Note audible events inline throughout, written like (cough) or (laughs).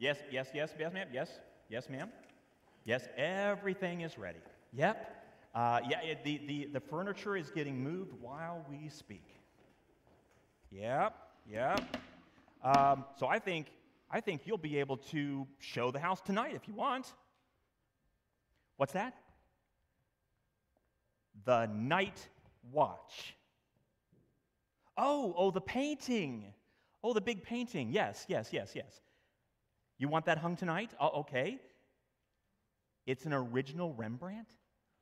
Yes, yes, yes, yes, ma'am. Yes, yes, ma'am. Yes, everything is ready. Yep. Uh, yeah, it, the, the, the furniture is getting moved while we speak. Yep, yep. Um, so I think, I think you'll be able to show the house tonight if you want. What's that? The night watch. Oh, oh, the painting. Oh, the big painting. Yes, yes, yes, yes. You want that hung tonight? Oh, okay. It's an original Rembrandt?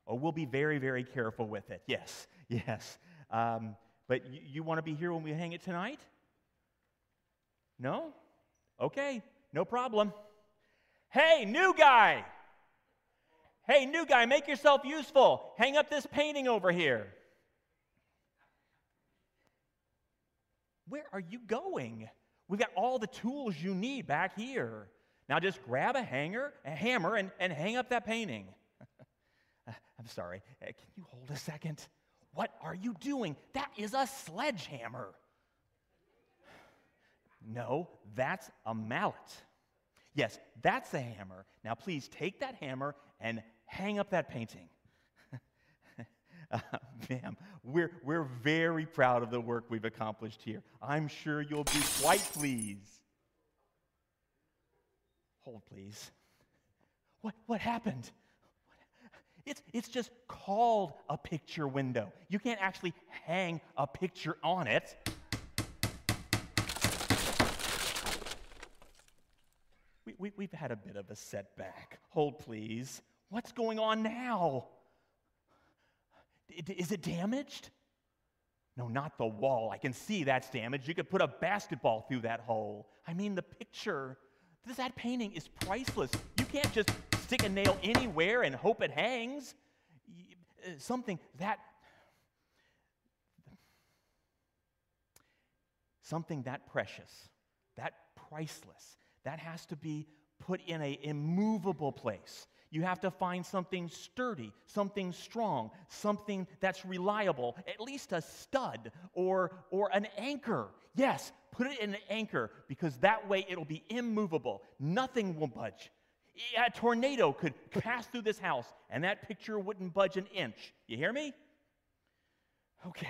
Oh, we'll be very, very careful with it. Yes, (laughs) yes. Um, but you, you want to be here when we hang it tonight? No? Okay, no problem. Hey, new guy! Hey, new guy, make yourself useful. Hang up this painting over here. Where are you going? We've got all the tools you need back here. Now just grab a hanger, a hammer, and, and hang up that painting. (laughs) I'm sorry. Uh, can you hold a second? What are you doing? That is a sledgehammer. No, that's a mallet. Yes, that's a hammer. Now, please take that hammer and hang up that painting. (laughs) uh, ma'am, we're, we're very proud of the work we've accomplished here. I'm sure you'll be quite pleased. Hold, please. What, what happened? It's, it's just called a picture window. You can't actually hang a picture on it. We, we, we've had a bit of a setback. Hold, please. What's going on now? Is it damaged? No, not the wall. I can see that's damaged. You could put a basketball through that hole. I mean, the picture. That painting is priceless. You can't just stick a nail anywhere and hope it hangs. Uh, something that something that precious, that priceless, that has to be put in a immovable place. You have to find something sturdy, something strong, something that's reliable, at least a stud or, or an anchor. Yes, put it in an anchor because that way it'll be immovable. Nothing will budge a tornado could pass through this house and that picture wouldn't budge an inch. You hear me? Okay.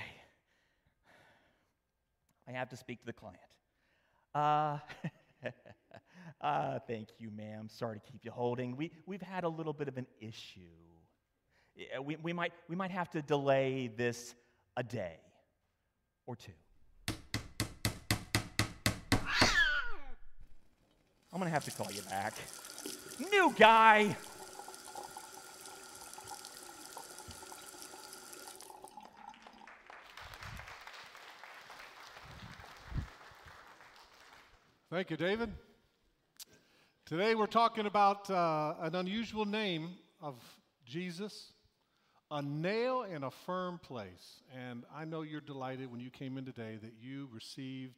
I have to speak to the client. Uh, (laughs) uh, thank you, ma'am. Sorry to keep you holding. We, we've had a little bit of an issue. We, we, might, we might have to delay this a day or two. I'm going to have to call you back. New guy. Thank you, David. Today we're talking about uh, an unusual name of Jesus, a nail in a firm place. And I know you're delighted when you came in today that you received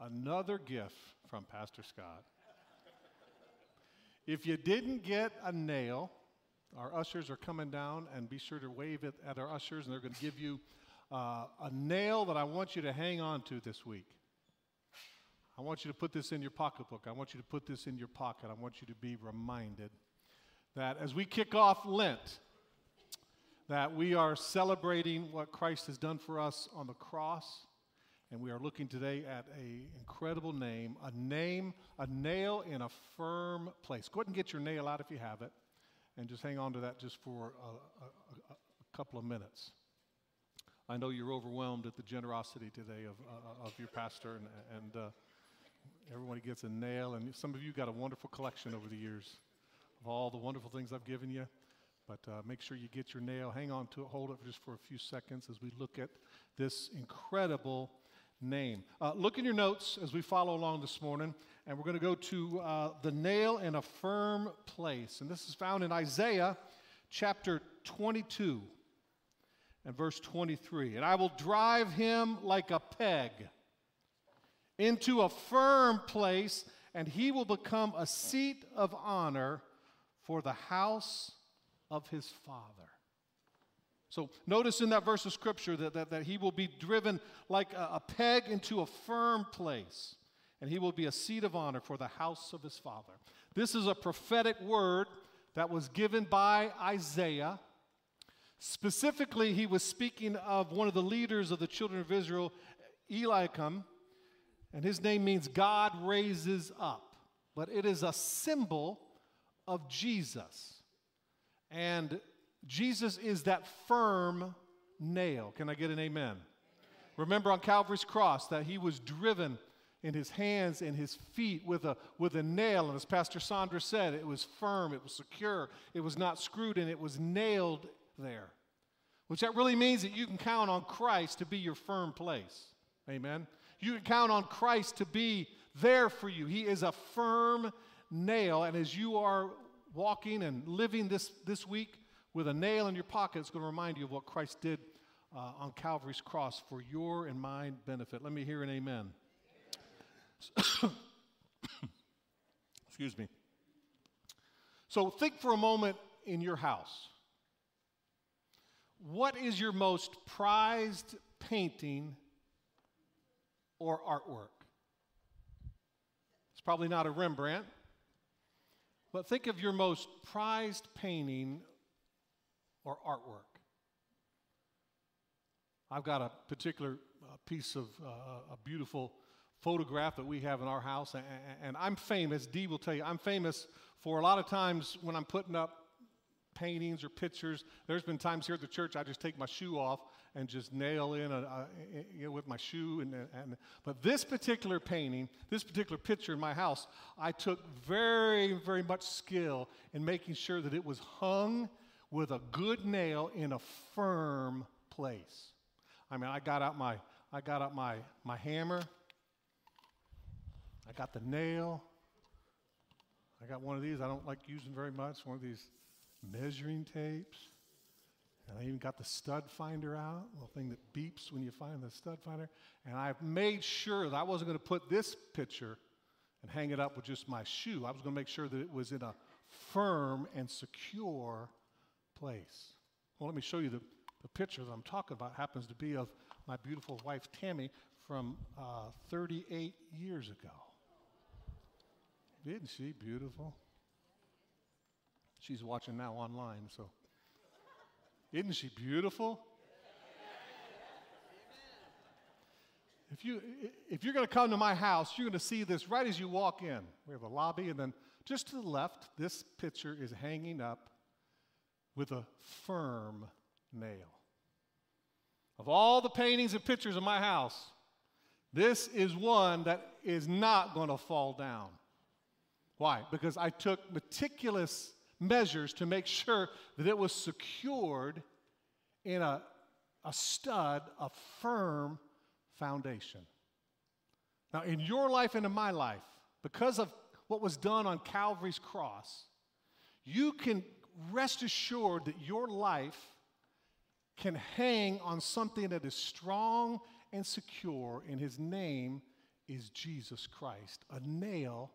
another gift from Pastor Scott. If you didn't get a nail, our ushers are coming down, and be sure to wave it at our ushers, and they're going to give you uh, a nail that I want you to hang on to this week. I want you to put this in your pocketbook. I want you to put this in your pocket. I want you to be reminded that as we kick off Lent, that we are celebrating what Christ has done for us on the cross and we are looking today at an incredible name, a name, a nail in a firm place. Go ahead and get your nail out if you have it, and just hang on to that just for a, a, a couple of minutes. I know you're overwhelmed at the generosity today of, uh, of your pastor, and, and uh, everybody gets a nail. And some of you got a wonderful collection over the years of all the wonderful things I've given you. But uh, make sure you get your nail, hang on to it, hold it just for a few seconds as we look at this incredible name. Uh, look in your notes as we follow along this morning, and we're going to go to uh, the nail in a firm place. And this is found in Isaiah chapter 22 and verse 23. And I will drive him like a peg into a firm place, and he will become a seat of honor for the house of his father. So notice in that verse of scripture that, that, that he will be driven like a, a peg into a firm place. and he will be a seat of honor for the house of his father. This is a prophetic word that was given by Isaiah. Specifically, he was speaking of one of the leaders of the children of Israel, Eliakim, and his name means God raises up. But it is a symbol of Jesus. And Jesus is that firm nail. Can I get an amen? amen? Remember on Calvary's cross that he was driven in his hands and his feet with a, with a nail. And as Pastor Sandra said, it was firm, it was secure, it was not screwed, and it was nailed there. Which that really means that you can count on Christ to be your firm place. Amen. You can count on Christ to be there for you. He is a firm nail. And as you are walking and living this, this week with a nail in your pocket, it's going to remind you of what Christ did uh, on Calvary's cross for your and my benefit. Let me hear an amen. (coughs) Excuse me. So think for a moment in your house. What is your most prized painting or artwork? It's probably not a Rembrandt, but think of your most prized painting or artwork. I've got a particular uh, piece of uh, a beautiful photograph that we have in our house, and, and I'm famous. Dee will tell you, I'm famous for a lot of times when I'm putting up paintings or pictures. There's been times here at the church I just take my shoe off and just nail in a, a, you know, with my shoe. And, and, but this particular painting, this particular picture in my house, I took very, very much skill in making sure that it was hung with a good nail in a firm place. I mean, I got out my, I got out my, my hammer. I got the nail. I got one of these I don't like using very much, one of these measuring tapes. And I even got the stud finder out, the thing that beeps when you find the stud finder. And I made sure that I wasn't going to put this picture and hang it up with just my shoe. I was going to make sure that it was in a firm and secure place. Well, let me show you the, the picture that I'm talking about happens to be of my beautiful wife Tammy from uh, 38 years ago. Isn't she beautiful? She's watching now online, so. Isn't she beautiful? If, you, if you're going to come to my house, you're going to see this right as you walk in. We have a lobby, and then just to the left, this picture is hanging up with a firm nail. Of all the paintings and pictures in my house, this is one that is not going to fall down. Why? Because I took meticulous measures to make sure that it was secured in a, a stud, a firm foundation. Now, in your life and in my life, because of what was done on Calvary's cross, you can rest assured that your life can hang on something that is strong and secure, and his name is Jesus Christ, a nail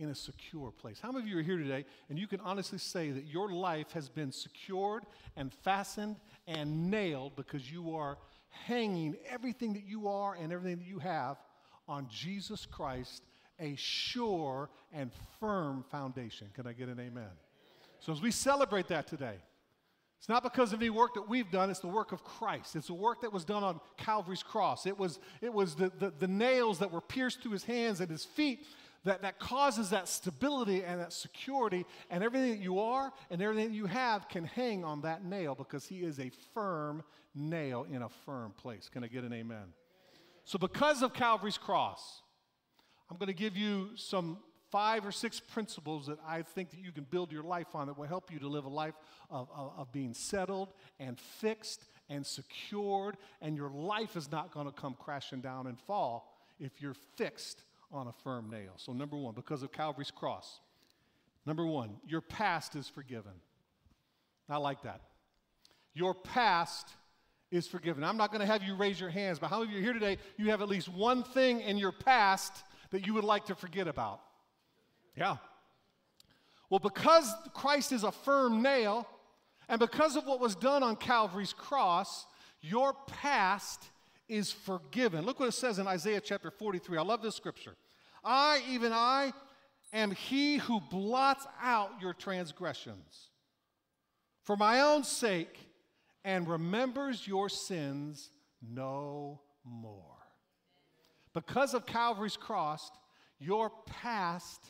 in a secure place. How many of you are here today and you can honestly say that your life has been secured and fastened and nailed because you are hanging everything that you are and everything that you have on Jesus Christ, a sure and firm foundation? Can I get an amen? So as we celebrate that today, it's not because of any work that we've done, it's the work of Christ. It's the work that was done on Calvary's cross. It was, it was the, the, the nails that were pierced through his hands and his feet that, that causes that stability and that security, and everything that you are and everything that you have can hang on that nail because he is a firm nail in a firm place. Can I get an amen? So, because of Calvary's cross, I'm going to give you some five or six principles that I think that you can build your life on that will help you to live a life of, of, of being settled and fixed and secured, and your life is not going to come crashing down and fall if you're fixed on a firm nail. So, number one, because of Calvary's cross. Number one, your past is forgiven. I like that. Your past is forgiven. I'm not going to have you raise your hands, but how many of you here today, you have at least one thing in your past that you would like to forget about? Yeah. Well, because Christ is a firm nail, and because of what was done on Calvary's cross, your past is forgiven. Look what it says in Isaiah chapter 43. I love this scripture. I, even I, am he who blots out your transgressions for my own sake and remembers your sins no more. Because of Calvary's cross, your past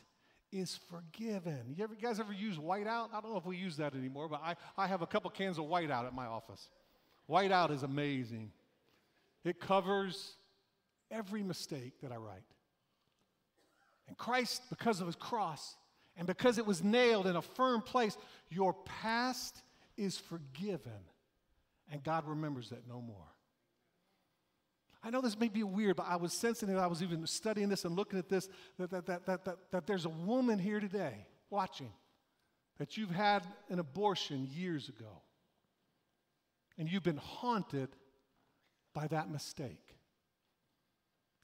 is forgiven. You, ever, you guys ever use whiteout? I don't know if we use that anymore, but I, I have a couple cans of whiteout at my office. Whiteout is amazing. It covers every mistake that I write. And Christ, because of his cross, and because it was nailed in a firm place, your past is forgiven. And God remembers that no more. I know this may be weird, but I was sensing it. I was even studying this and looking at this that, that, that, that, that, that there's a woman here today watching that you've had an abortion years ago. And you've been haunted by that mistake.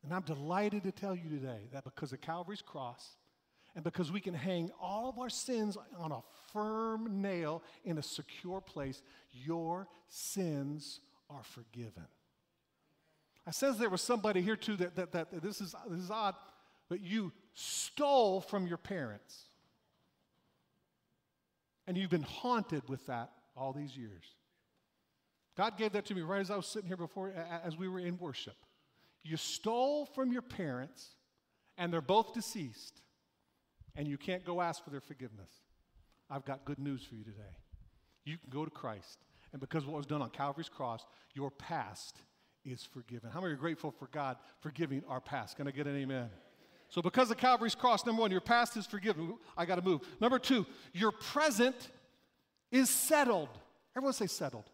And I'm delighted to tell you today that because of Calvary's cross, and because we can hang all of our sins on a firm nail in a secure place, your sins are forgiven. I says there was somebody here too that, that, that this, is, this is odd, but you stole from your parents. And you've been haunted with that all these years. God gave that to me right as I was sitting here before, as we were in worship. You stole from your parents, and they're both deceased, and you can't go ask for their forgiveness. I've got good news for you today. You can go to Christ, and because of what was done on Calvary's cross, your past is forgiven. How many are grateful for God forgiving our past? Can I get an amen? So, because of Calvary's cross, number one, your past is forgiven. I got to move. Number two, your present is settled. Everyone say settled.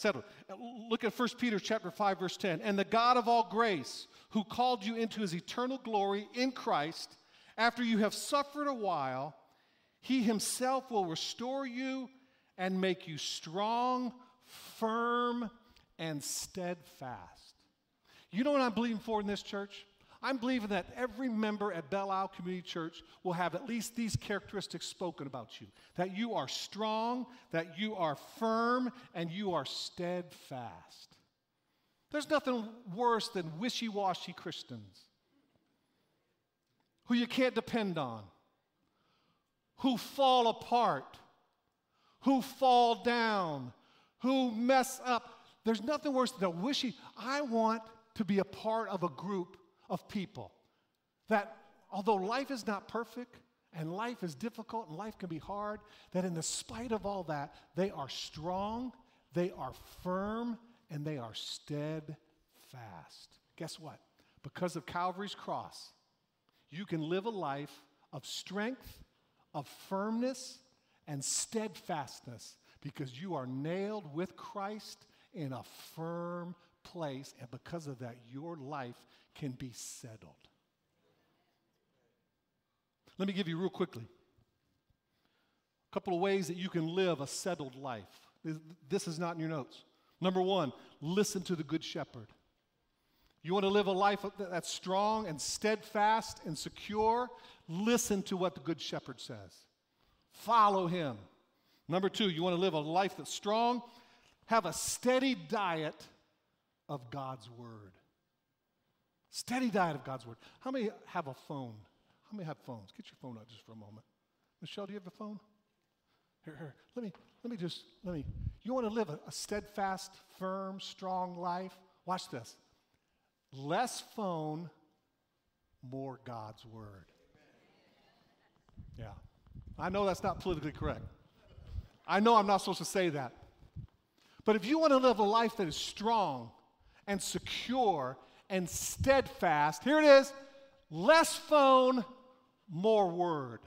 Settled. Uh, look at 1 Peter chapter 5, verse 10. And the God of all grace, who called you into his eternal glory in Christ, after you have suffered a while, he himself will restore you and make you strong, firm, and steadfast. You know what I'm believing for in this church? I'm believing that every member at Belle Isle Community Church will have at least these characteristics spoken about you that you are strong, that you are firm, and you are steadfast. There's nothing worse than wishy washy Christians who you can't depend on, who fall apart, who fall down, who mess up. There's nothing worse than a wishy. I want to be a part of a group of people that, although life is not perfect and life is difficult and life can be hard, that in the spite of all that, they are strong, they are firm, and they are steadfast. Guess what? Because of Calvary's cross, you can live a life of strength, of firmness, and steadfastness because you are nailed with Christ in a firm place, and because of that, your life can be settled. Let me give you real quickly a couple of ways that you can live a settled life. This is not in your notes. Number one, listen to the Good Shepherd. You want to live a life that's strong and steadfast and secure? Listen to what the Good Shepherd says. Follow him. Number two, you want to live a life that's strong? Have a steady diet of God's Word. Steady diet of God's Word. How many have a phone? How many have phones? Get your phone out just for a moment. Michelle, do you have a phone? Here, here. Let me, let me just, let me. You want to live a, a steadfast, firm, strong life? Watch this. Less phone, more God's Word. Yeah. I know that's not politically correct. I know I'm not supposed to say that. But if you want to live a life that is strong and secure and steadfast, here it is less phone, more word.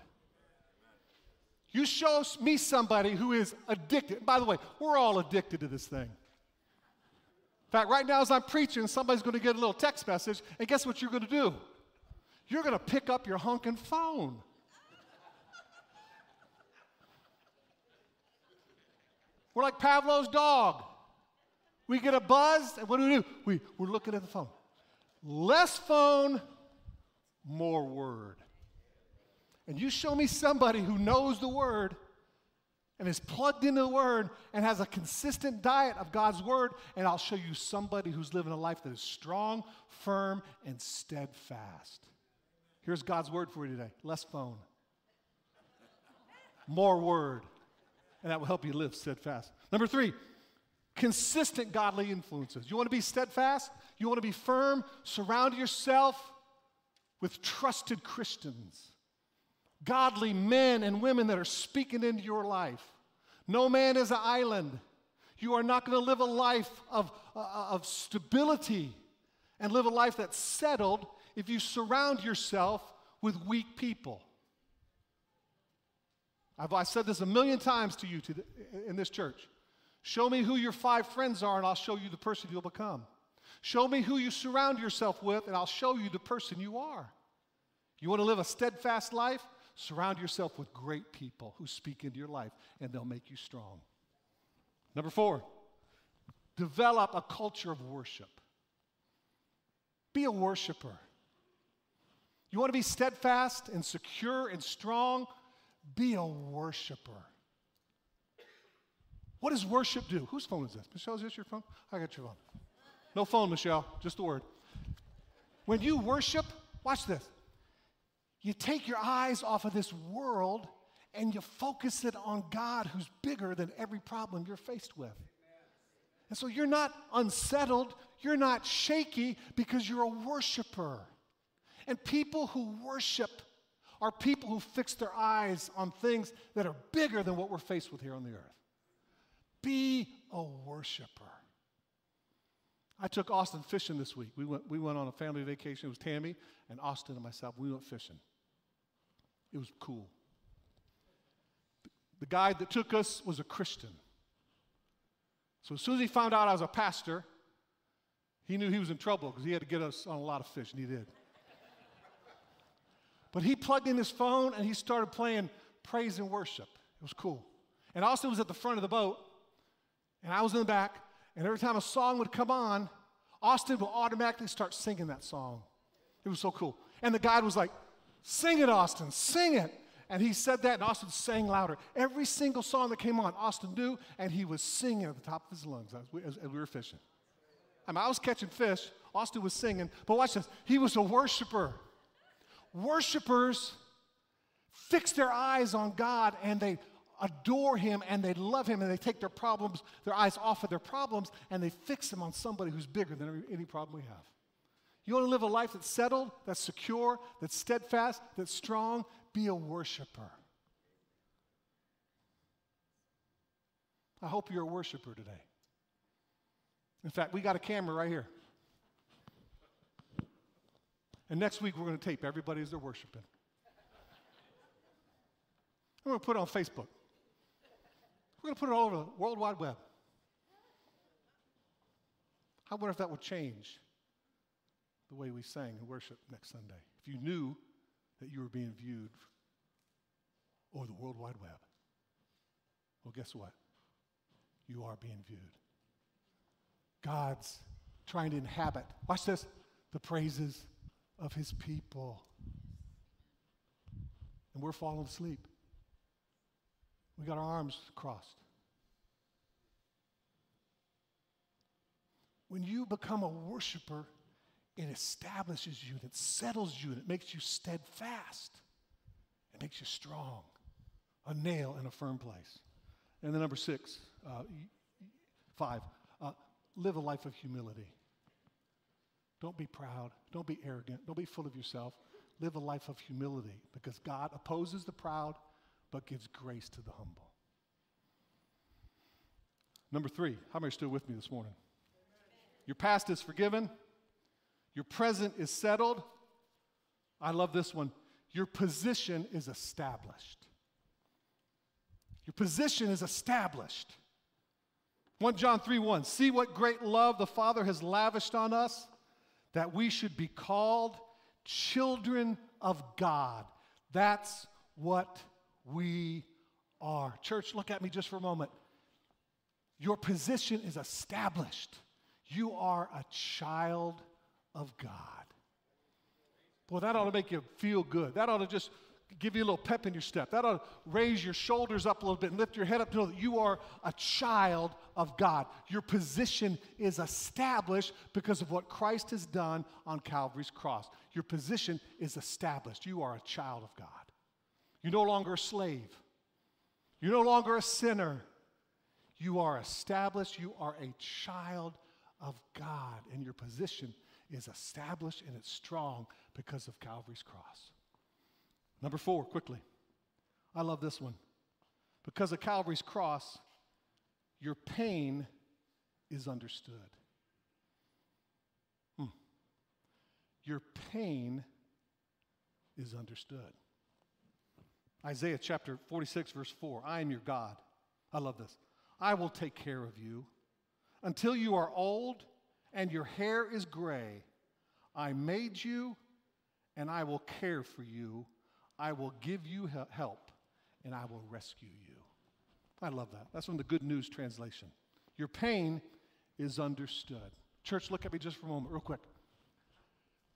You show me somebody who is addicted. By the way, we're all addicted to this thing. In fact, right now as I'm preaching, somebody's going to get a little text message, and guess what you're going to do? You're going to pick up your honking phone. We're like Pavlov's dog. We get a buzz, and what do we do? We, we're looking at the phone. Less phone, more word. And you show me somebody who knows the word and is plugged into the word and has a consistent diet of God's word, and I'll show you somebody who's living a life that is strong, firm, and steadfast. Here's God's word for you today less phone, more word, and that will help you live steadfast. Number three, consistent godly influences. You want to be steadfast? You want to be firm? Surround yourself with trusted Christians, godly men and women that are speaking into your life. No man is an island. You are not going to live a life of, uh, of stability and live a life that's settled if you surround yourself with weak people. I've, I said this a million times to you to the, in this church. Show me who your five friends are, and I'll show you the person you'll become. Show me who you surround yourself with, and I'll show you the person you are. You want to live a steadfast life? Surround yourself with great people who speak into your life, and they'll make you strong. Number four, develop a culture of worship. Be a worshiper. You want to be steadfast and secure and strong? Be a worshiper. What does worship do? Whose phone is this? Michelle, is this your phone? I got your phone. No phone, Michelle, just the word. When you worship, watch this. You take your eyes off of this world and you focus it on God who's bigger than every problem you're faced with. And so you're not unsettled, you're not shaky because you're a worshiper. And people who worship are people who fix their eyes on things that are bigger than what we're faced with here on the earth. Be a worshiper. I took Austin fishing this week. We went, we went on a family vacation. It was Tammy and Austin and myself. We went fishing. It was cool. The guide that took us was a Christian. So as soon as he found out I was a pastor, he knew he was in trouble because he had to get us on a lot of fish, and he did. but he plugged in his phone and he started playing praise and worship. It was cool. And Austin was at the front of the boat, and I was in the back, and every time a song would come on, Austin would automatically start singing that song. It was so cool. And the guide was like, Sing it, Austin, sing it. And he said that, and Austin sang louder. Every single song that came on, Austin knew, and he was singing at the top of his lungs as we, as, as we were fishing. I mean, I was catching fish, Austin was singing, but watch this. He was a worshiper. Worshippers fix their eyes on God and they adore Him and they love Him and they take their problems, their eyes off of their problems, and they fix them on somebody who's bigger than any problem we have. You want to live a life that's settled, that's secure, that's steadfast, that's strong? Be a worshiper. I hope you're a worshiper today. In fact, we got a camera right here. And next week we're going to tape everybody as they're worshiping. We're going to put it on Facebook. We're going to put it all over the World Wide Web. I wonder if that would change the way we sang and worship next Sunday. If you knew that you were being viewed over the World Wide Web, well, guess what? You are being viewed. God's trying to inhabit, watch this, the praises of his people. And we're falling asleep. We got our arms crossed. When you become a worshiper, it establishes you, it settles you, and it makes you steadfast. It makes you strong, a nail in a firm place. And then number six, uh, five, uh, live a life of humility. Don't be proud. Don't be arrogant. Don't be full of yourself. Live a life of humility because God opposes the proud but gives grace to the humble. Number three, how many are still with me this morning? Your past is forgiven. Your present is settled. I love this one. Your position is established. Your position is established. 1 John 3 1. See what great love the Father has lavished on us, that we should be called children of God. That's what we are. Church, look at me just for a moment. Your position is established. You are a child of God. Boy, that ought to make you feel good. That ought to just give you a little pep in your step. That ought to raise your shoulders up a little bit and lift your head up to know that you are a child of God. Your position is established because of what Christ has done on Calvary's cross. Your position is established. You are a child of God. You're no longer a slave. You're no longer a sinner. You are established. You are a child of God, and your position is established and it's strong because of Calvary's cross. Number four, quickly. I love this one. Because of Calvary's cross, your pain is understood. Hmm. Your pain is understood. Isaiah chapter 46, verse 4 I am your God. I love this. I will take care of you until you are old and your hair is gray. I made you and I will care for you. I will give you help and I will rescue you. I love that. That's from the Good News translation. Your pain is understood. Church, look at me just for a moment, real quick.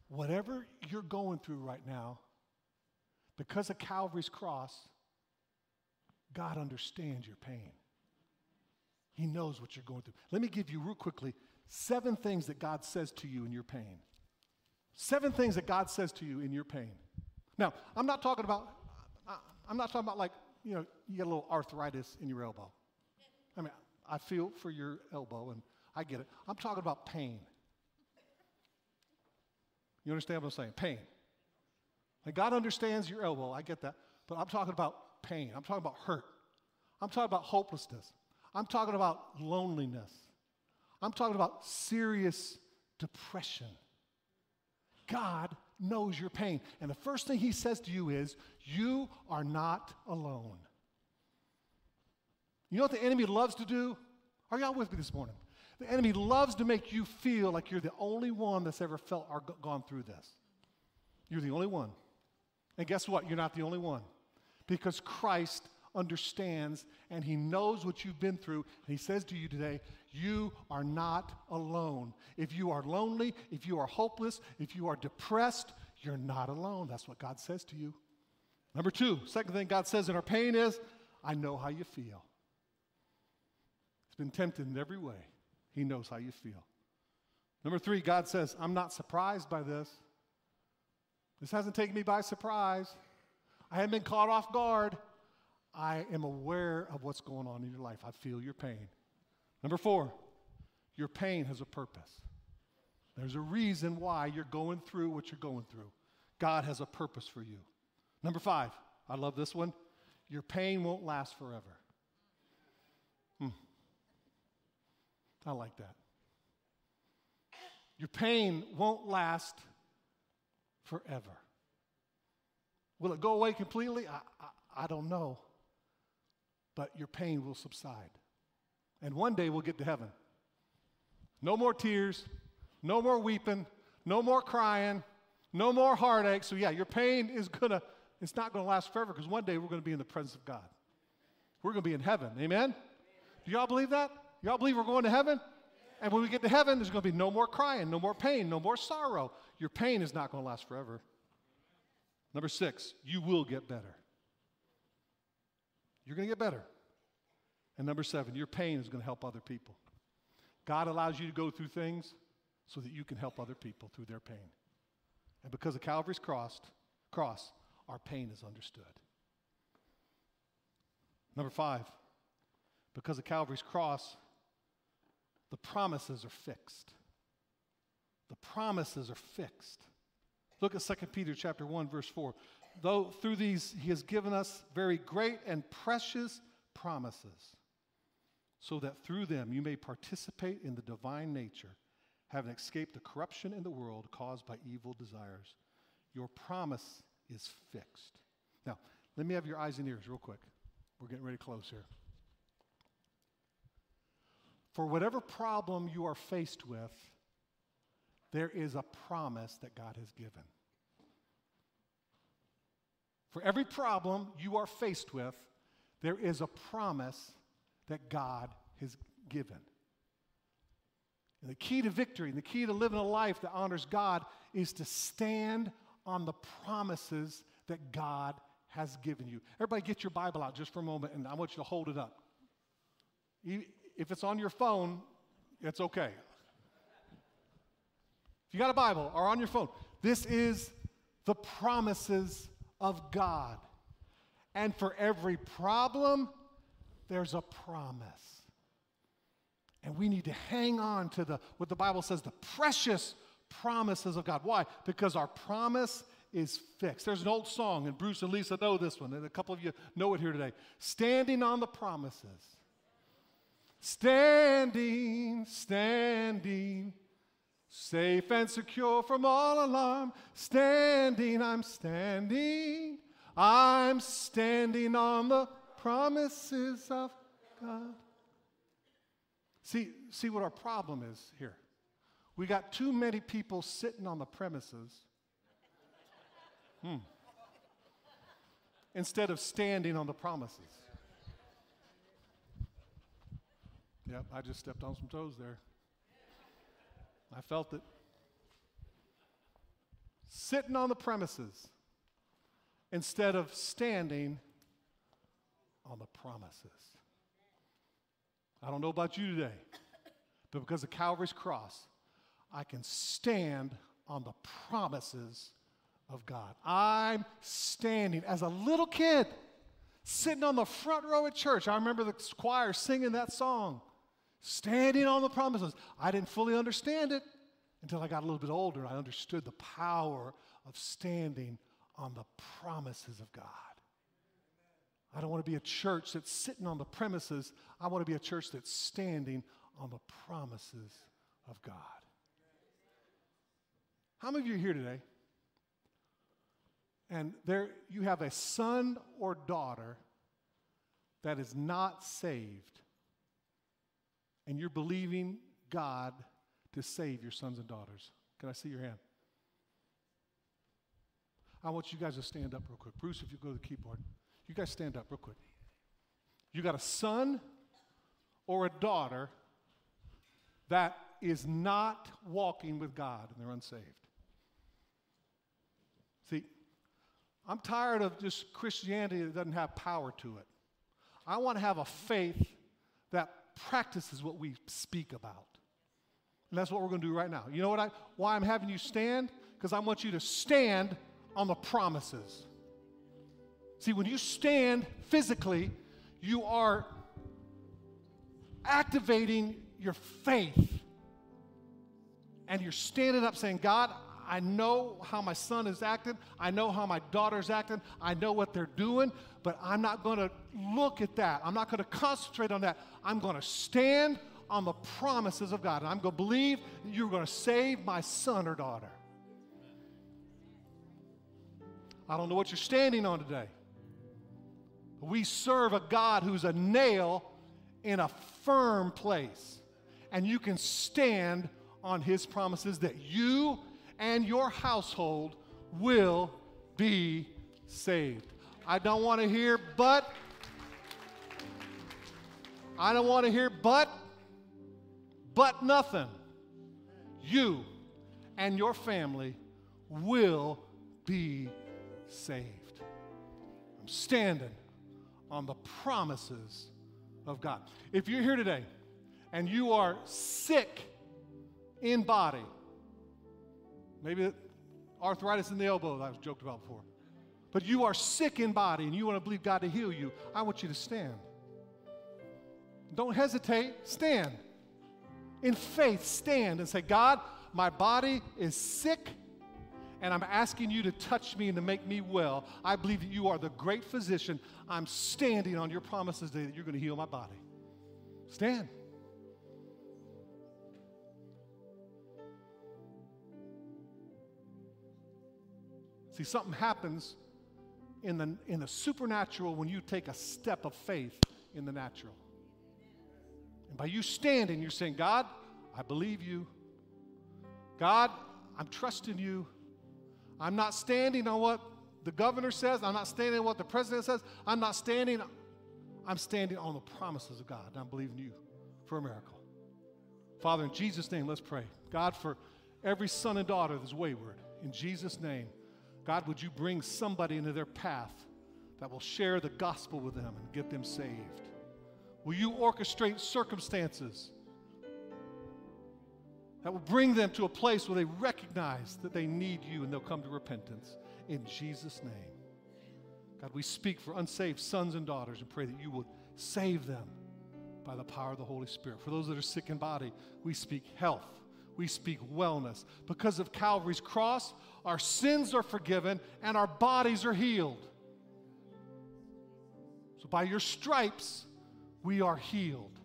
Whatever you're going through right now, because of Calvary's cross, God understands your pain. He knows what you're going through. Let me give you, real quickly, seven things that God says to you in your pain. Seven things that God says to you in your pain. Now, I'm not talking about, I'm not talking about like, you know, you get a little arthritis in your elbow. I mean, I feel for your elbow and I get it. I'm talking about pain. You understand what I'm saying? Pain. And God understands your elbow, I get that. But I'm talking about pain. I'm talking about hurt. I'm talking about hopelessness. I'm talking about loneliness. I'm talking about serious depression. God knows your pain. And the first thing he says to you is, You are not alone. You know what the enemy loves to do? Are y'all with me this morning? The enemy loves to make you feel like you're the only one that's ever felt or gone through this. You're the only one. And guess what? You're not the only one. Because Christ understands and he knows what you've been through. And he says to you today, you are not alone. If you are lonely, if you are hopeless, if you are depressed, you're not alone. That's what God says to you. Number two, second thing God says in our pain is, I know how you feel. He's been tempted in every way. He knows how you feel. Number three, God says, I'm not surprised by this. This hasn't taken me by surprise. I haven't been caught off guard. I am aware of what's going on in your life. I feel your pain. Number four, your pain has a purpose. There's a reason why you're going through what you're going through. God has a purpose for you. Number five, I love this one. Your pain won't last forever. Hmm. I like that. Your pain won't last forever. Will it go away completely? I, I, I don't know. But your pain will subside. And one day we'll get to heaven. No more tears, no more weeping, no more crying, no more heartache. So, yeah, your pain is going to, it's not going to last forever because one day we're going to be in the presence of God. We're going to be in heaven. Amen? Do y'all believe that? Y'all believe we're going to heaven? And when we get to heaven, there's going to be no more crying, no more pain, no more sorrow. Your pain is not going to last forever. Number six, you will get better. You're going to get better. And number seven, your pain is going to help other people. God allows you to go through things so that you can help other people through their pain. And because of Calvary's cross, cross, our pain is understood. Number five, because of Calvary's cross, the promises are fixed. Promises are fixed. Look at 2 Peter chapter 1 verse 4. Though through these he has given us very great and precious promises so that through them you may participate in the divine nature, having escaped the corruption in the world caused by evil desires. Your promise is fixed. Now, let me have your eyes and ears real quick. We're getting ready to close here. For whatever problem you are faced with, there is a promise that God has given. For every problem you are faced with, there is a promise that God has given. And the key to victory and the key to living a life that honors God is to stand on the promises that God has given you. Everybody, get your Bible out just for a moment, and I want you to hold it up. If it's on your phone, it's okay. If you got a Bible or on your phone, this is the promises of God. And for every problem, there's a promise. And we need to hang on to the what the Bible says, the precious promises of God. Why? Because our promise is fixed. There's an old song, and Bruce and Lisa know this one, and a couple of you know it here today. Standing on the promises. Standing, standing, safe and secure from all alarm. Standing, I'm standing. I'm standing on the promises of God. See, see what our problem is here. We got too many people sitting on the premises hmm, instead of standing on the promises. Yep, I just stepped on some toes there. I felt it. Sitting on the premises instead of standing on the promises. I don't know about you today, but because of Calvary's cross, I can stand on the promises of God. I'm standing as a little kid, sitting on the front row at church. I remember the choir singing that song, standing on the promises. I didn't fully understand it until I got a little bit older I understood the power of standing on the promises of God. I don't want to be a church that's sitting on the premises. I want to be a church that's standing on the promises of God. How many of you are here today? And there you have a son or daughter that is not saved, and you're believing God to save your sons and daughters. Can I see your hand? I want you guys to stand up real quick. Bruce, if you go to the keyboard, you guys stand up real quick. You got a son or a daughter that is not walking with God and they're unsaved. See, I'm tired of just Christianity that doesn't have power to it. I want to have a faith that practices what we speak about. And that's what we're going to do right now. You know what I why I'm having you stand? Because I want you to stand on the promises. See, when you stand physically, you are activating your faith. And you're standing up saying, God, I know how my son is acting. I know how my daughter's acting. I know what they're doing, but I'm not going to look at that. I'm not going to concentrate on that. I'm going to stand on the promises of God. And I'm going to believe you're going to save my son or daughter. I don't know what you're standing on today. We serve a God who's a nail in a firm place. And you can stand on his promises that you and your household will be saved. I don't want to hear but. I don't want to hear but, but nothing. You and your family will be saved. I'm standing on the promises of God. If you're here today and you are sick in body, maybe arthritis in the elbow that I was joked about before, but you are sick in body and you want to believe God to heal you, I want you to stand. Don't hesitate, stand. In faith, stand and say, God, my body is sick and I'm asking you to touch me and to make me well. I believe that you are the great physician. I'm standing on your promises today that you're going to heal my body. Stand. See, something happens in the, in the supernatural when you take a step of faith in the natural. And by you standing, you're saying, God, I believe you. God, I'm trusting you. I'm not standing on what the governor says. I'm not standing on what the president says. I'm not standing. I'm standing on the promises of God. And I'm believing you for a miracle. Father, in Jesus' name, let's pray. God, for every son and daughter that's wayward, in Jesus' name, God, would you bring somebody into their path that will share the gospel with them and get them saved? Will you orchestrate circumstances that will bring them to a place where they recognize that they need you and they'll come to repentance? In Jesus' name. God, we speak for unsaved sons and daughters and pray that you would save them by the power of the Holy Spirit. For those that are sick in body, we speak health. We speak wellness. Because of Calvary's cross, our sins are forgiven and our bodies are healed. So by your stripes, we are healed.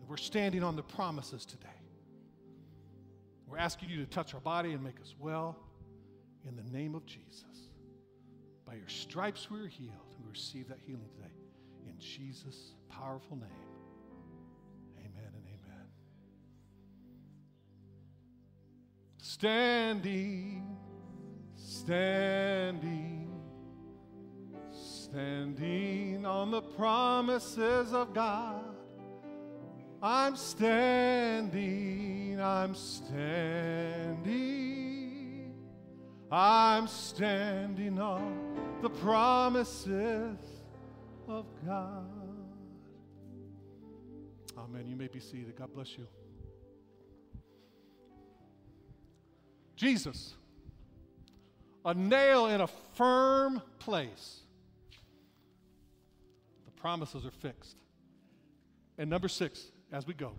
And we're standing on the promises today. We're asking you to touch our body and make us well in the name of Jesus. By your stripes we are healed, we receive that healing today. In Jesus' powerful name. Standing, standing, standing on the promises of God. I'm standing, I'm standing, I'm standing on the promises of God. Amen. You may be seated. God bless you. Jesus, a nail in a firm place. The promises are fixed. And number six, as we go,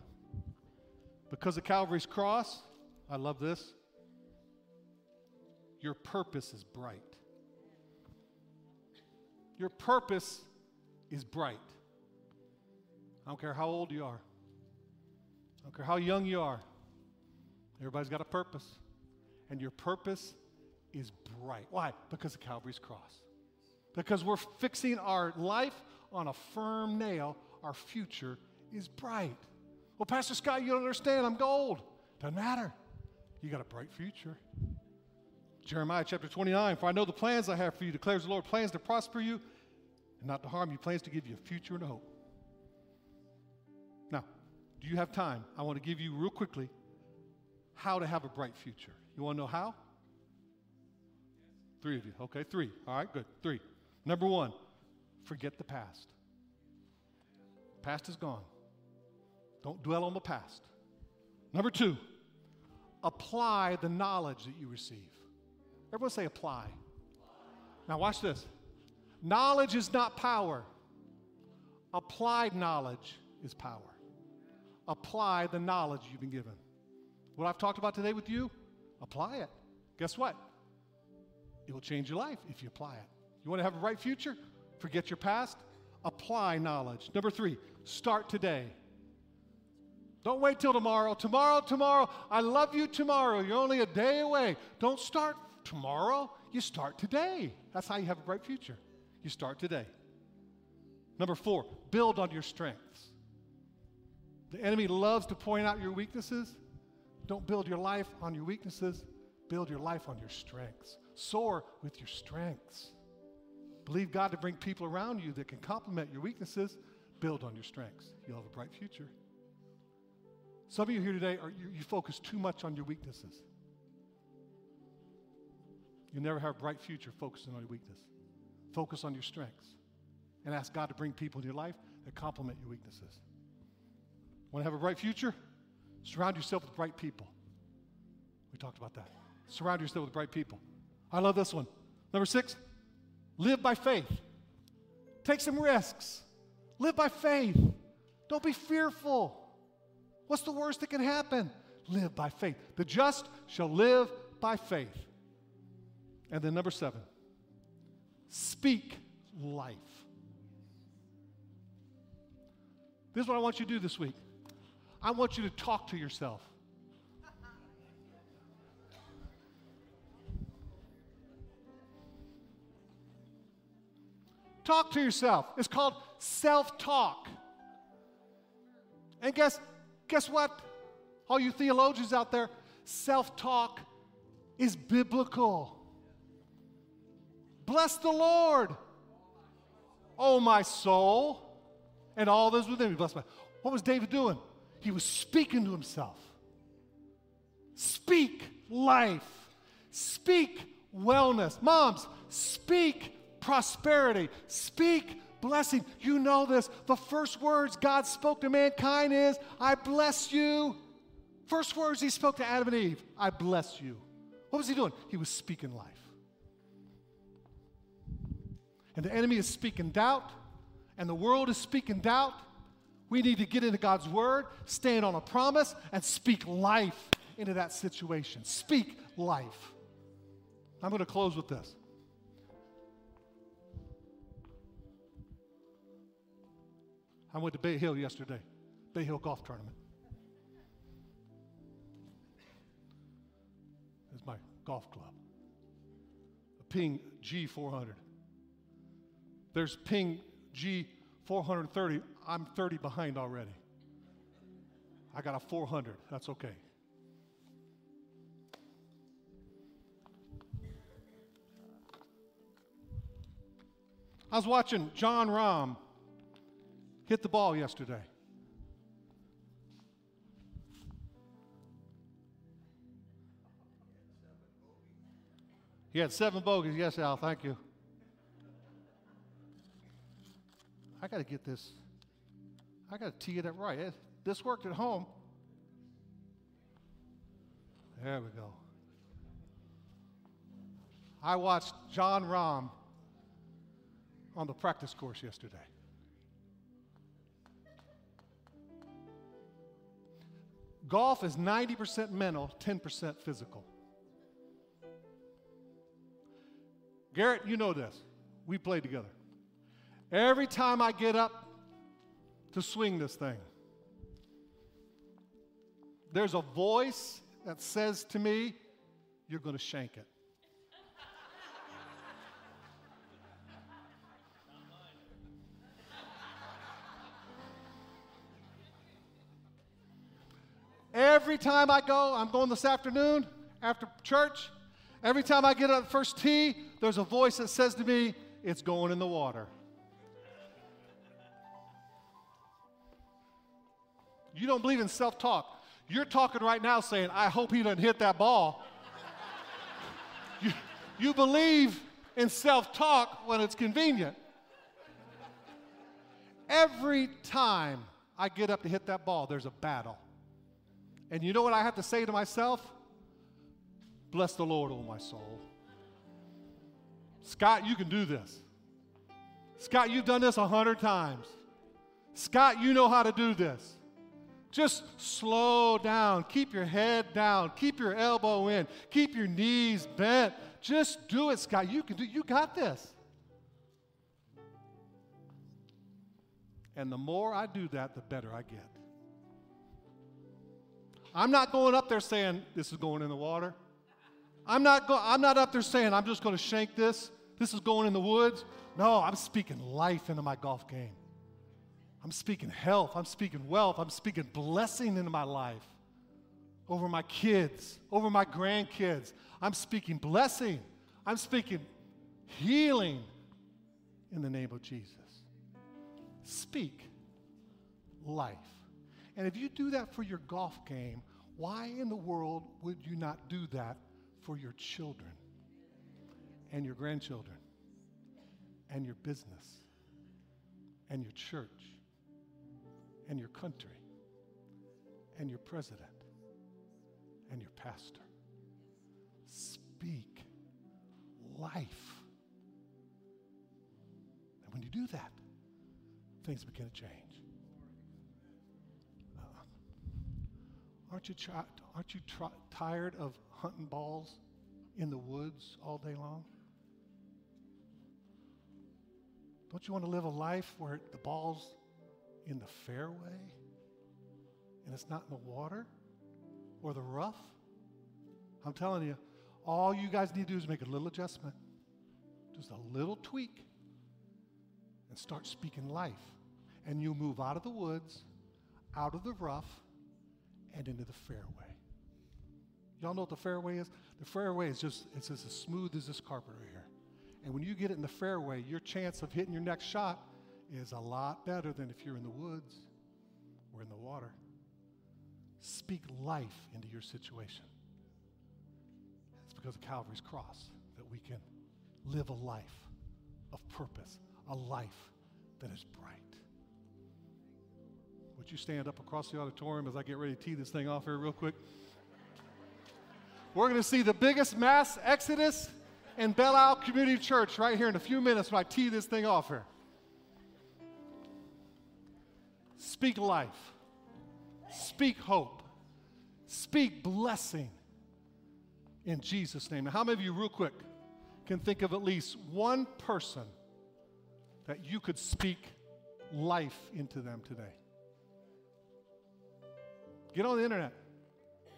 because of Calvary's cross, I love this, your purpose is bright. Your purpose is bright. I don't care how old you are, I don't care how young you are. Everybody's got a purpose. And your purpose is bright. Why? Because of Calvary's cross. Because we're fixing our life on a firm nail, our future is bright. Well, Pastor Scott, you don't understand. I'm gold. Doesn't matter. You got a bright future. Jeremiah chapter 29 For I know the plans I have for you, declares the Lord plans to prosper you and not to harm you, plans to give you a future and a hope. Now, do you have time? I want to give you real quickly how to have a bright future. You want to know how? Three of you. Okay, three. All right, good. Three. Number one, forget the past. Past is gone. Don't dwell on the past. Number two, apply the knowledge that you receive. Everyone say apply. Now, watch this. Knowledge is not power, applied knowledge is power. Apply the knowledge you've been given. What I've talked about today with you, apply it. Guess what? It will change your life if you apply it. You want to have a bright future? Forget your past, apply knowledge. Number three, start today. Don't wait till tomorrow. Tomorrow, tomorrow. I love you tomorrow. You're only a day away. Don't start tomorrow. You start today. That's how you have a bright future. You start today. Number four, build on your strengths. The enemy loves to point out your weaknesses. Don't build your life on your weaknesses, build your life on your strengths. Soar with your strengths. Believe God to bring people around you that can complement your weaknesses. Build on your strengths. You'll have a bright future. Some of you here today are you, you focus too much on your weaknesses. You'll never have a bright future focusing on your weakness. Focus on your strengths and ask God to bring people in your life that complement your weaknesses. Want to have a bright future? Surround yourself with bright people. We talked about that. Surround yourself with bright people. I love this one. Number six, live by faith. Take some risks. Live by faith. Don't be fearful. What's the worst that can happen? Live by faith. The just shall live by faith. And then number seven, speak life. This is what I want you to do this week. I want you to talk to yourself. Talk to yourself. It's called self talk. And guess, guess what? All you theologians out there, self talk is biblical. Bless the Lord, oh my soul, and all those within me. Bless my. What was David doing? He was speaking to himself. Speak life. Speak wellness. Moms, speak prosperity. Speak blessing. You know this. The first words God spoke to mankind is, I bless you. First words he spoke to Adam and Eve, I bless you. What was he doing? He was speaking life. And the enemy is speaking doubt, and the world is speaking doubt. We need to get into God's word, stand on a promise, and speak life into that situation. Speak life. I'm going to close with this. I went to Bay Hill yesterday, Bay Hill Golf Tournament. It's my golf club. A Ping G400. There's Ping G430. I'm 30 behind already. I got a 400. That's okay. I was watching Jon Rahm hit the ball yesterday. He had seven bogeys. Yes, Al, thank you. I got to get this. I got to tee it up right. This worked at home. There we go. I watched Jon Rahm on the practice course yesterday. Golf is 90% mental, 10% physical. Garrett, you know this. We played together. Every time I get up to swing this thing, there's a voice that says to me, You're going to shank it. Every time I go, I'm going this afternoon after church. Every time I get up first tee, there's a voice that says to me, It's going in the water. You don't believe in self talk. You're talking right now saying, I hope he doesn't hit that ball. (laughs) you, you believe in self talk when it's convenient. Every time I get up to hit that ball, there's a battle. And you know what I have to say to myself? Bless the Lord, O my soul. Scott, you can do this. Scott, you've done this a hundred times. Scott, you know how to do this. Just slow down. Keep your head down. Keep your elbow in. Keep your knees bent. Just do it, Scott. You can do you got this. And the more I do that, the better I get. I'm not going up there saying this is going in the water. I'm not, go- I'm not up there saying I'm just going to shank this. This is going in the woods. No, I'm speaking life into my golf game. I'm speaking health. I'm speaking wealth. I'm speaking blessing into my life over my kids, over my grandkids. I'm speaking blessing. I'm speaking healing in the name of Jesus. Speak life. And if you do that for your golf game, why in the world would you not do that for your children and your grandchildren and your business and your church and your country and your president and your pastor? Speak life. And when you do that, things begin to change. Uh-uh. Aren't you, tri- aren't you tri- tired of hunting balls in the woods all day long? Don't you want to live a life where the ball's in the fairway and it's not in the water or the rough? I'm telling you, all you guys need to do is make a little adjustment, just a little tweak, and start speaking life. And you'll move out of the woods, out of the rough, and into the fairway. Y'all know what the fairway is? The fairway is just, it's as smooth as this carpet right here. And when you get it in the fairway, your chance of hitting your next shot is a lot better than if you're in the woods or in the water. Speak life into your situation. It's because of Calvary's cross that we can live a life of purpose, a life that is bright. Would you stand up across the auditorium as I get ready to tee this thing off here, real quick? We're going to see the biggest mass exodus in Belle Isle Community Church right here in a few minutes when I tee this thing off here. Speak life, speak hope, speak blessing in Jesus' name. Now, how many of you, real quick, can think of at least one person that you could speak life into them today? Get on the internet,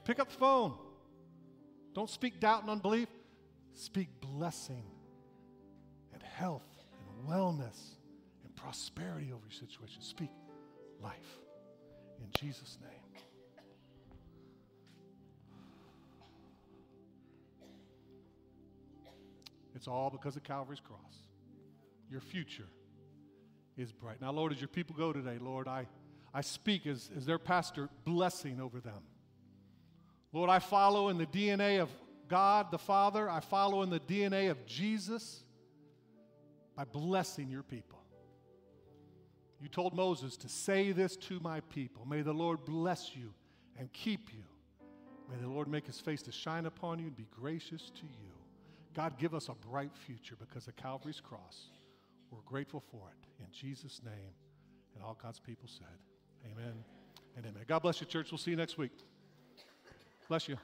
pick up the phone. Don't speak doubt and unbelief, speak blessing and health and wellness and prosperity over your situation. Speak life in Jesus' name. It's all because of Calvary's cross. Your future is bright. Now, Lord, as your people go today, Lord, I, I speak as, as their pastor, blessing over them. Lord, I follow in the DNA of God the Father, I follow in the DNA of Jesus by blessing your people. You told Moses to say this to my people May the Lord bless you and keep you. May the Lord make his face to shine upon you and be gracious to you. God, give us a bright future because of Calvary's cross. We're grateful for it. In Jesus' name. And all God's people said, Amen and amen. God bless you, church. We'll see you next week. Bless you.